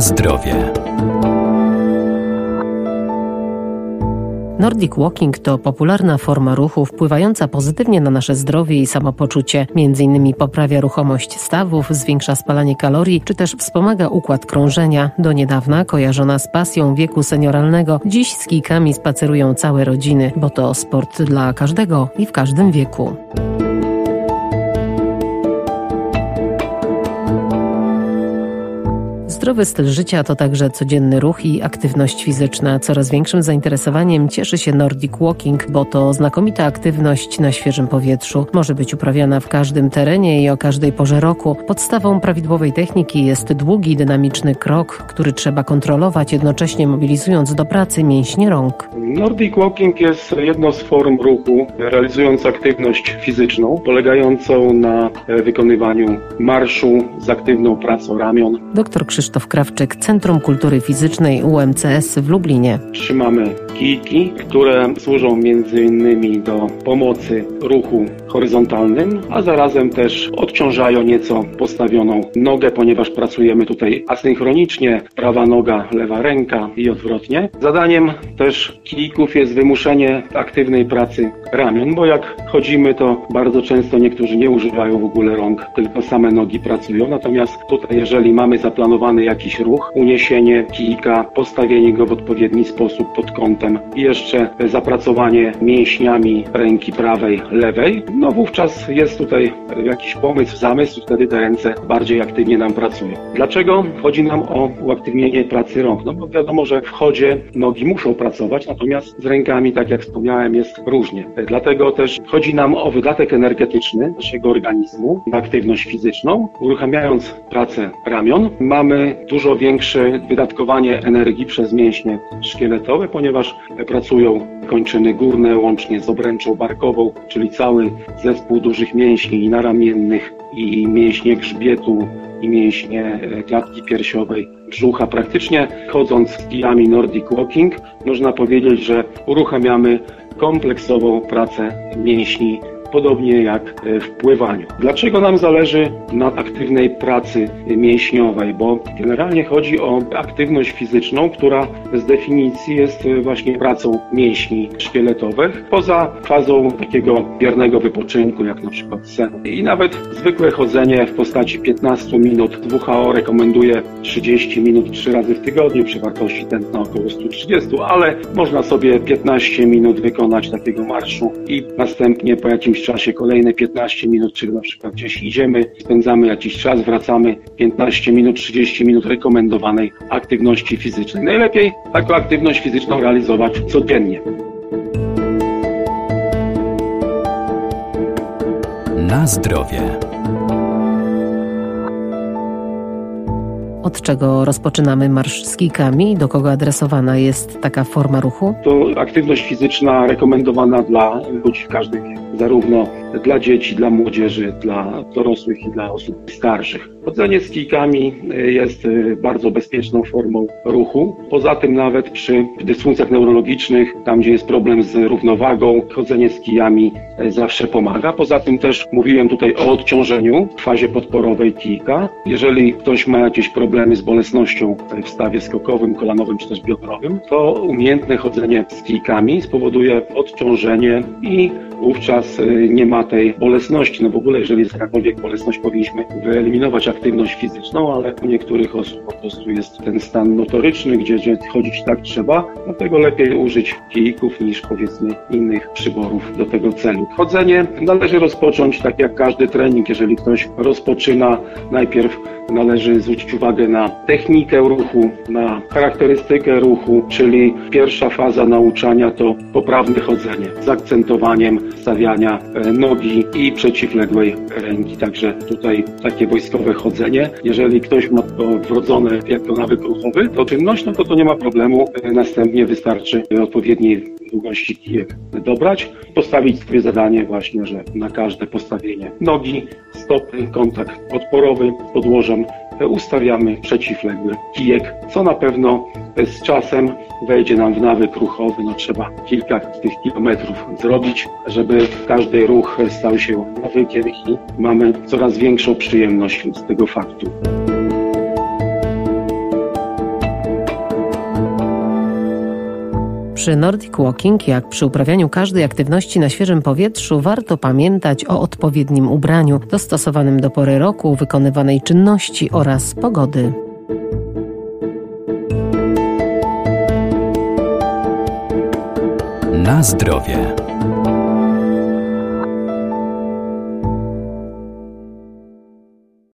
Zdrowie. Nordic Walking to popularna forma ruchu wpływająca pozytywnie na nasze zdrowie i samopoczucie. Między innymi poprawia ruchomość stawów, zwiększa spalanie kalorii, czy też wspomaga układ krążenia. Do niedawna kojarzona z pasją wieku senioralnego, dziś z kijkami spacerują całe rodziny, bo to sport dla każdego i w każdym wieku. Zdrowy styl życia to także codzienny ruch i aktywność fizyczna. Coraz większym zainteresowaniem cieszy się Nordic Walking, bo to znakomita aktywność na świeżym powietrzu. Może być uprawiana w każdym terenie i o każdej porze roku. Podstawą prawidłowej techniki jest długi, dynamiczny krok, który trzeba kontrolować, jednocześnie mobilizując do pracy mięśnie rąk. Nordic Walking jest jedną z form ruchu realizując aktywność fizyczną, polegającą na wykonywaniu marszu z aktywną pracą ramion. Doktor Krzysztof Krzysztof Krawczyk, Centrum Kultury Fizycznej UMCS w Lublinie. Trzymamy kijki, które służą m.in. do pomocy ruchu horyzontalnym, a zarazem też odciążają nieco postawioną nogę, ponieważ pracujemy tutaj asynchronicznie, prawa noga, lewa ręka i odwrotnie. Zadaniem też kijków jest wymuszenie aktywnej pracy ramion, bo jak chodzimy, to bardzo często niektórzy nie używają w ogóle rąk, tylko same nogi pracują. Natomiast tutaj, jeżeli mamy zaplanowany jakiś ruch, uniesienie kijka, postawienie go w odpowiedni sposób pod kątem i jeszcze zapracowanie mięśniami ręki prawej, lewej, no wówczas jest tutaj jakiś pomysł, zamysł, wtedy te ręce bardziej aktywnie nam pracują. Dlaczego chodzi nam o uaktywnienie pracy rąk? No bo wiadomo, że w chodzie nogi muszą pracować, natomiast z rękami, tak jak wspomniałem, jest różnie. Dlatego też chodzi nam o wydatek energetyczny naszego organizmu aktywność fizyczną. Uruchamiając pracę ramion, mamy dużo większe wydatkowanie energii przez mięśnie szkieletowe, ponieważ pracują kończyny górne łącznie z obręczą barkową, czyli cały zespół dużych mięśni naramiennych i mięśnie grzbietu i mięśnie e, klatki piersiowej, brzucha. Praktycznie chodząc z kijami Nordic Walking, można powiedzieć, że uruchamiamy kompleksową pracę mięśni podobnie jak e, w pływaniu. Dlaczego nam zależy na aktywnej pracy mięśniowej? Bo generalnie chodzi o aktywność fizyczną, która z definicji jest e, właśnie pracą mięśni szkieletowych, poza fazą takiego biernego wypoczynku, jak na przykład sen. I nawet zwykłe chodzenie w postaci 15 minut, WHO rekomenduje 30 minut 3 razy w tygodniu przy wartości tętna około 130, ale można sobie 15 minut wykonać takiego marszu i następnie po jakimś jakimś czasie kolejne 15 minut, czyli na przykład gdzieś idziemy, spędzamy jakiś czas, wracamy 15 minut, 30 minut rekomendowanej aktywności fizycznej. Najlepiej taką aktywność fizyczną realizować codziennie. Na zdrowie. Od czego rozpoczynamy marsz z kijkami? Do kogo adresowana jest taka forma ruchu? To aktywność fizyczna rekomendowana dla ludzi w każdym wieku zarówno dla dzieci, dla młodzieży, dla dorosłych i dla osób starszych. Chodzenie z kijkami y, jest y, bardzo bezpieczną formą ruchu. Poza tym nawet przy dysfunkcjach neurologicznych, tam gdzie jest problem z równowagą, chodzenie z kijami y, zawsze pomaga. Poza tym też mówiłem tutaj o odciążeniu w fazie podporowej kijka. Jeżeli ktoś ma jakieś problemy z bolesnością w stawie skokowym, kolanowym czy też biodrowym, to umiejętne chodzenie z kijkami spowoduje odciążenie i wówczas nie ma tej bolesności. No w ogóle, jeżeli jest jakakolwiek bolesność, powinniśmy wyeliminować aktywność fizyczną, ale u niektórych osób po prostu jest ten stan motoryczny, gdzie, gdzie chodzić tak trzeba, dlatego lepiej użyć kijków niż powiedzmy innych przyborów do tego celu. Chodzenie należy rozpocząć tak jak każdy trening, jeżeli ktoś rozpoczyna najpierw należy zwrócić uwagę na technikę ruchu, na charakterystykę ruchu, czyli pierwsza faza nauczania to poprawne chodzenie z akcentowaniem stawiania e, nogi i przeciwległej ręki. Także tutaj takie wojskowe chodzenie. Jeżeli ktoś ma to wrodzone jako nawyk ruchowy, to czynność, no to to nie ma problemu. E, następnie wystarczy odpowiedniej długości kijek dobrać, postawić sobie zadanie właśnie, że na każde postawienie nogi, stopy, kontakt podporowy z podłożem ustawiamy przeciwległy kijek, co na pewno z czasem wejdzie nam w nawyk ruchowy. No trzeba kilka tych kilometrów zrobić, żeby każdy ruch stał się nawykiem i mamy coraz większą przyjemność z tego faktu. Przy Nordic Walking, jak przy uprawianiu każdej aktywności na świeżym powietrzu, warto pamiętać o odpowiednim ubraniu, dostosowanym do pory roku, wykonywanej czynności oraz pogody. Na zdrowie.